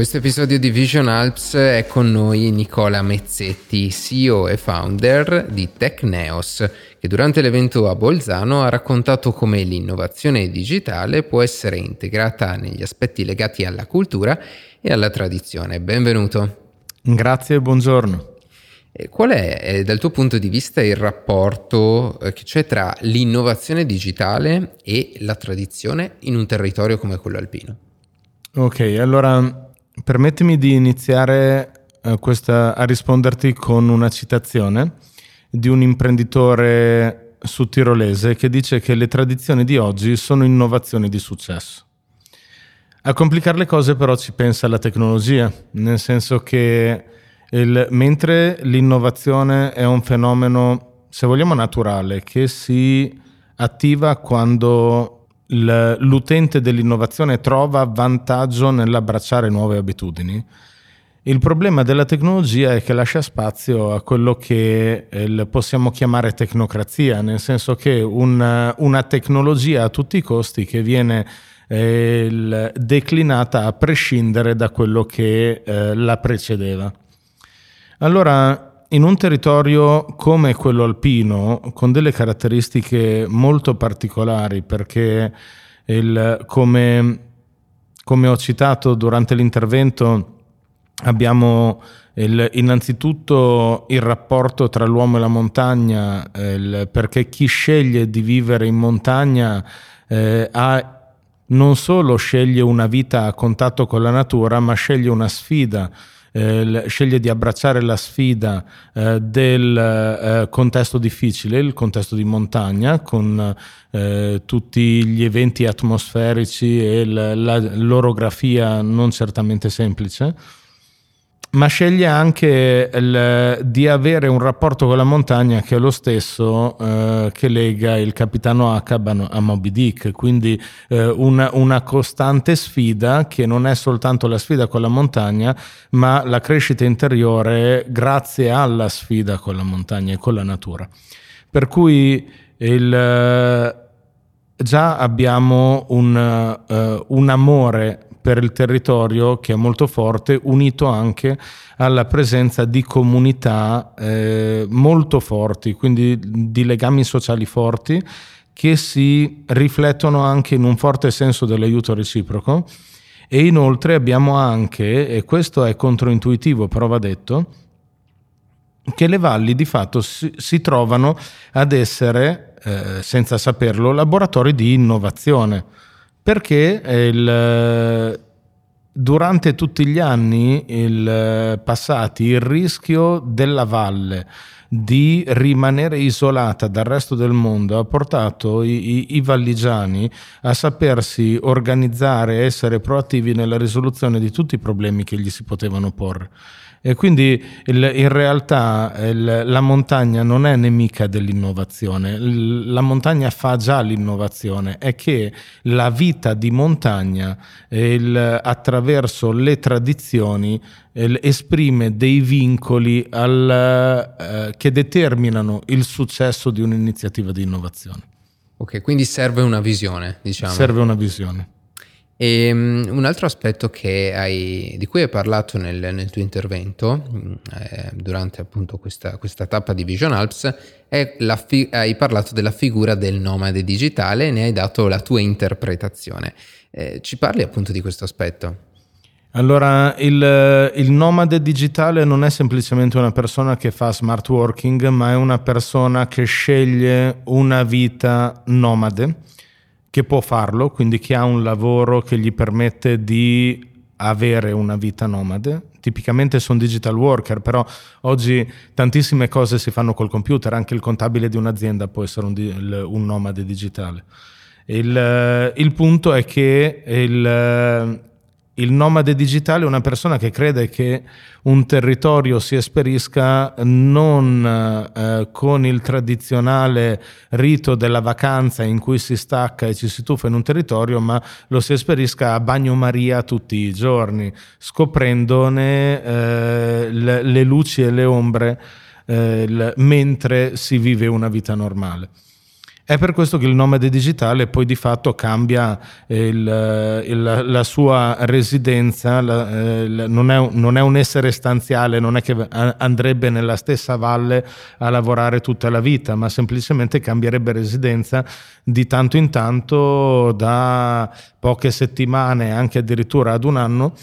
questo episodio di Vision Alps è con noi Nicola Mezzetti, CEO e founder di Tecneos, che durante l'evento a Bolzano ha raccontato come l'innovazione digitale può essere integrata negli aspetti legati alla cultura e alla tradizione. Benvenuto. Grazie e buongiorno. Qual è, eh, dal tuo punto di vista, il rapporto eh, che c'è tra l'innovazione digitale e la tradizione in un territorio come quello alpino? Ok, allora Permettimi di iniziare eh, questa, a risponderti con una citazione di un imprenditore su tirolese che dice che le tradizioni di oggi sono innovazioni di successo. A complicare le cose però ci pensa la tecnologia, nel senso che il, mentre l'innovazione è un fenomeno, se vogliamo, naturale, che si attiva quando l'utente dell'innovazione trova vantaggio nell'abbracciare nuove abitudini. Il problema della tecnologia è che lascia spazio a quello che eh, possiamo chiamare tecnocrazia, nel senso che una, una tecnologia a tutti i costi che viene eh, declinata a prescindere da quello che eh, la precedeva. Allora, in un territorio come quello alpino, con delle caratteristiche molto particolari, perché il, come, come, ho citato durante l'intervento, abbiamo il, innanzitutto il rapporto tra l'uomo e la montagna, il, perché chi sceglie di vivere in montagna eh, ha non solo sceglie una vita a contatto con la natura, ma sceglie una sfida eh, sceglie di abbracciare la sfida eh, del eh, contesto difficile, il contesto di montagna, con eh, tutti gli eventi atmosferici e l'orografia non certamente semplice ma sceglie anche il, di avere un rapporto con la montagna che è lo stesso eh, che lega il capitano Acab a Moby Dick, quindi eh, una, una, costante sfida che non è soltanto la sfida con la montagna, ma la crescita interiore grazie alla sfida con la montagna e con la natura. Per cui il, eh, già abbiamo un, uh, un amore per il territorio che è molto forte, unito anche alla presenza di comunità eh, molto forti, quindi di legami sociali forti che si riflettono anche in un forte senso dell'aiuto reciproco. E inoltre abbiamo anche, e questo è controintuitivo però va detto, che le valli di fatto si, si trovano ad essere, eh, senza saperlo, laboratori di innovazione perché il, durante tutti gli anni il, passati il rischio della valle di rimanere isolata dal resto del mondo ha portato i, i, i valligiani a sapersi organizzare e essere proattivi nella risoluzione di tutti i problemi che gli si potevano porre. E quindi il, in realtà il, la montagna non è nemica dell'innovazione, il, la montagna fa già l'innovazione, è che la vita di montagna attraverso le tradizioni esprime dei vincoli al, eh, che determinano il successo di un'iniziativa di innovazione. Ok, quindi serve una visione, diciamo. Serve una visione. E um, un altro aspetto hai, di cui hai parlato nel, nel tuo intervento, mm, eh, durante appunto questa, questa, tappa di Vision Alps, è fi- hai parlato della figura del nomade digitale e ne hai dato la tua interpretazione. Eh, ci parli appunto di questo aspetto? Allora, il, il, nomade digitale non è semplicemente una persona che fa smart working, ma è una persona che sceglie una vita nomade che può farlo, quindi che ha un lavoro che gli permette di avere una vita nomade. Tipicamente sono digital worker, però oggi tantissime cose si fanno col computer, anche il contabile di un'azienda può essere un, un nomade digitale. Il, il, punto è che il, il nomade digitale è una persona che crede che un territorio si esperisca non eh, con il tradizionale rito della vacanza in cui si stacca e ci si tuffa in un territorio, ma lo si esperisca a bagnomaria tutti i giorni, scoprendone eh, le, le, luci e le ombre eh, mentre si vive una vita normale. È per questo che il nomade digitale poi di fatto cambia il, il, la sua residenza, la, il, non, è, non, è, un essere stanziale, non è che andrebbe nella stessa valle a lavorare tutta la vita, ma semplicemente cambierebbe residenza di tanto in tanto da poche settimane, anche addirittura ad un anno,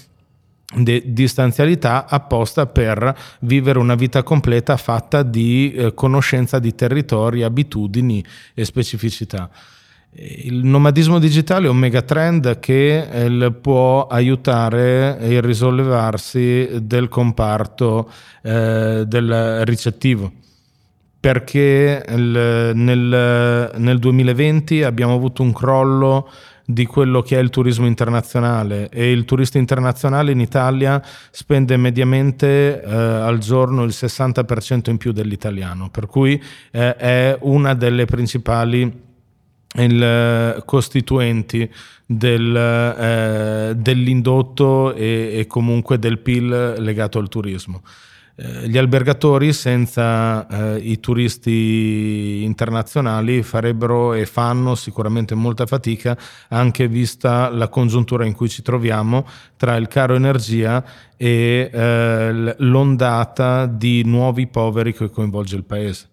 di distanzialità apposta per vivere una vita completa fatta di eh, conoscenza di territori, abitudini e specificità. Il nomadismo digitale è un megatrend che eh, può aiutare il risollevarsi del comparto eh, del ricettivo perché il, nel, nel 2020 abbiamo avuto un crollo di quello che è il turismo internazionale e il turista internazionale in Italia spende mediamente eh, al giorno il 60% in più dell'italiano, per cui eh, è una delle principali il, costituenti del, eh, dell'indotto e, e comunque del PIL legato al turismo. Eh, gli albergatori senza eh, i turisti internazionali farebbero e fanno sicuramente molta fatica anche vista la congiuntura in cui ci troviamo tra il caro energia e eh, l'ondata di nuovi poveri che coinvolge il paese.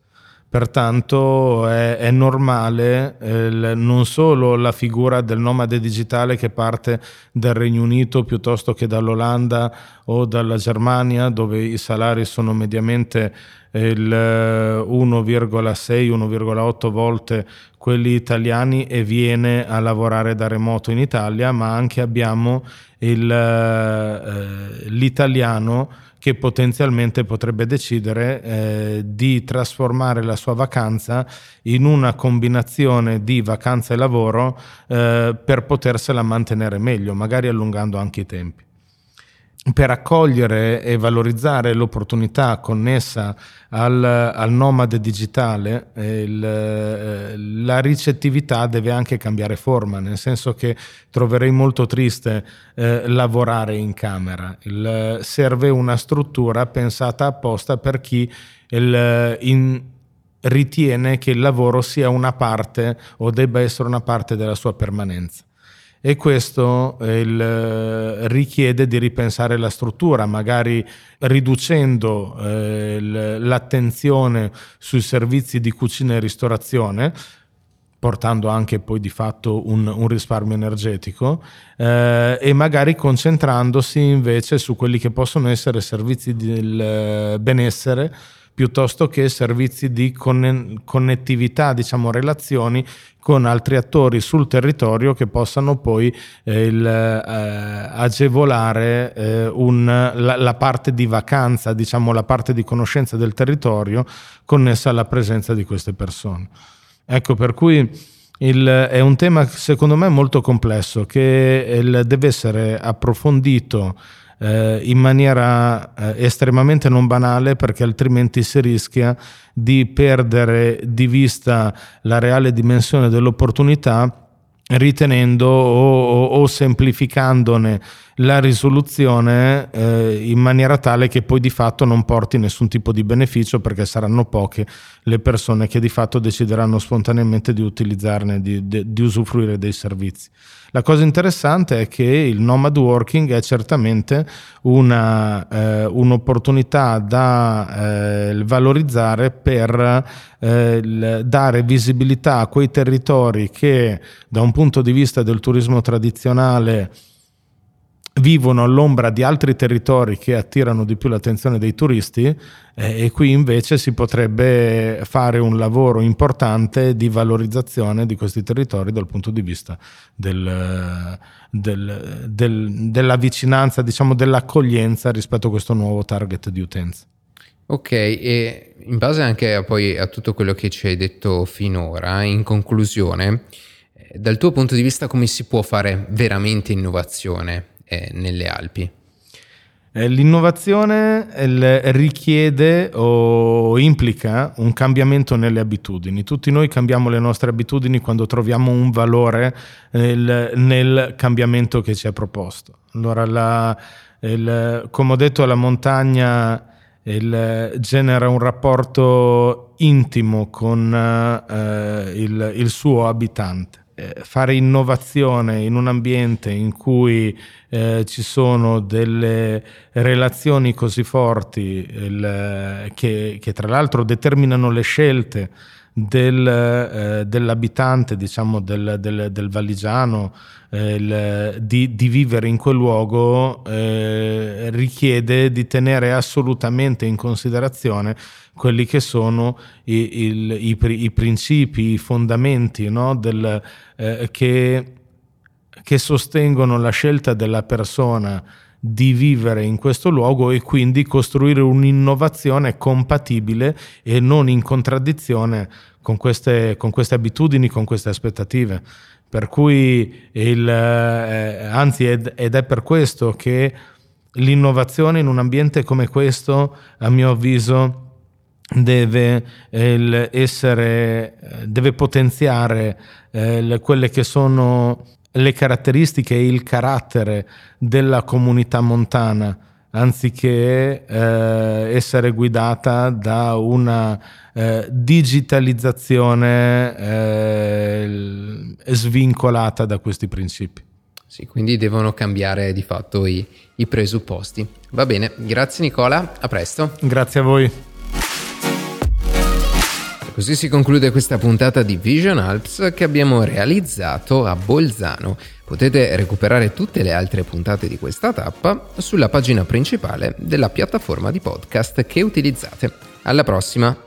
Pertanto è, è normale eh, non solo la figura del nomade digitale che parte dal Regno Unito piuttosto che dall'Olanda o dalla Germania, dove i salari sono mediamente il 1,6-1,8 volte quelli italiani e viene a lavorare da remoto in Italia, ma anche abbiamo il, eh, l'italiano che potenzialmente potrebbe decidere eh, di trasformare la sua vacanza in una combinazione di vacanza e lavoro eh, per potersela mantenere meglio, magari allungando anche i tempi per accogliere e valorizzare l'opportunità connessa al, al nomade digitale, il, eh, la ricettività deve anche cambiare forma, nel senso che troverei molto triste eh, lavorare in camera. Il, serve una struttura pensata apposta per chi il, in, ritiene che il lavoro sia una parte o debba essere una parte della sua permanenza e questo il, eh, richiede di ripensare la struttura, magari riducendo eh, l'attenzione sui servizi di cucina e ristorazione, portando anche poi di fatto un, un risparmio energetico eh, e magari concentrandosi invece su quelli che possono essere servizi del eh, benessere piuttosto che servizi di connettività, diciamo relazioni con altri attori sul territorio che possano poi eh, il, eh, agevolare eh, un, la, la, parte di vacanza, diciamo la parte di conoscenza del territorio connessa alla presenza di queste persone. Ecco per cui il, è un tema secondo me molto complesso che il, deve essere approfondito eh, in maniera eh, estremamente non banale perché altrimenti si rischia di perdere di vista la reale dimensione dell'opportunità ritenendo o, o, o semplificandone la risoluzione eh, in maniera tale che poi di fatto non porti nessun tipo di beneficio perché saranno poche le persone che di fatto decideranno spontaneamente di utilizzarne, di, di, di usufruire dei servizi. La cosa interessante è che il nomad working è certamente una, eh, un'opportunità da eh, valorizzare per eh, dare visibilità a quei territori che da un punto di vista del turismo tradizionale vivono all'ombra di altri territori che attirano di più l'attenzione dei turisti eh, e qui invece si potrebbe fare un lavoro importante di valorizzazione di questi territori dal punto di vista del, del, del, della vicinanza, diciamo dell'accoglienza rispetto a questo nuovo target di utenza. Ok, e in base anche a, poi a tutto quello che ci hai detto finora, in conclusione, eh, dal tuo punto di vista come si può fare veramente innovazione? Eh, nelle Alpi? Eh, l'innovazione richiede o implica un cambiamento nelle abitudini. Tutti noi cambiamo le nostre abitudini quando troviamo un valore nel, nel cambiamento che ci è proposto. Allora, la, il, come ho detto, la montagna il, genera un rapporto intimo con eh, il, il suo abitante eh, fare innovazione in un ambiente in cui eh, ci sono delle relazioni così forti il, che, che, tra l'altro determinano le scelte del, eh, dell'abitante, diciamo del, del, del valligiano, eh, il, di, di, vivere in quel luogo eh, richiede di tenere assolutamente in considerazione quelli che sono i, il, i, i principi, i fondamenti no? Del, eh, che, che sostengono la scelta della persona di vivere in questo luogo e quindi costruire un'innovazione compatibile e non in contraddizione con queste, con queste abitudini, con queste aspettative. Per cui, il, eh, anzi, ed, ed è per questo che l'innovazione in un ambiente come questo, a mio avviso, deve, eh, essere, deve potenziare eh, quelle che sono le caratteristiche e il carattere della comunità montana anziché eh, essere guidata da una eh, digitalizzazione eh, svincolata da questi principi. Sì, quindi devono cambiare di fatto i, i presupposti. Va bene, grazie Nicola, a presto. Grazie a voi. Così si conclude questa puntata di Vision Alps che abbiamo realizzato a Bolzano. Potete recuperare tutte le altre puntate di questa tappa sulla pagina principale della piattaforma di podcast che utilizzate. Alla prossima!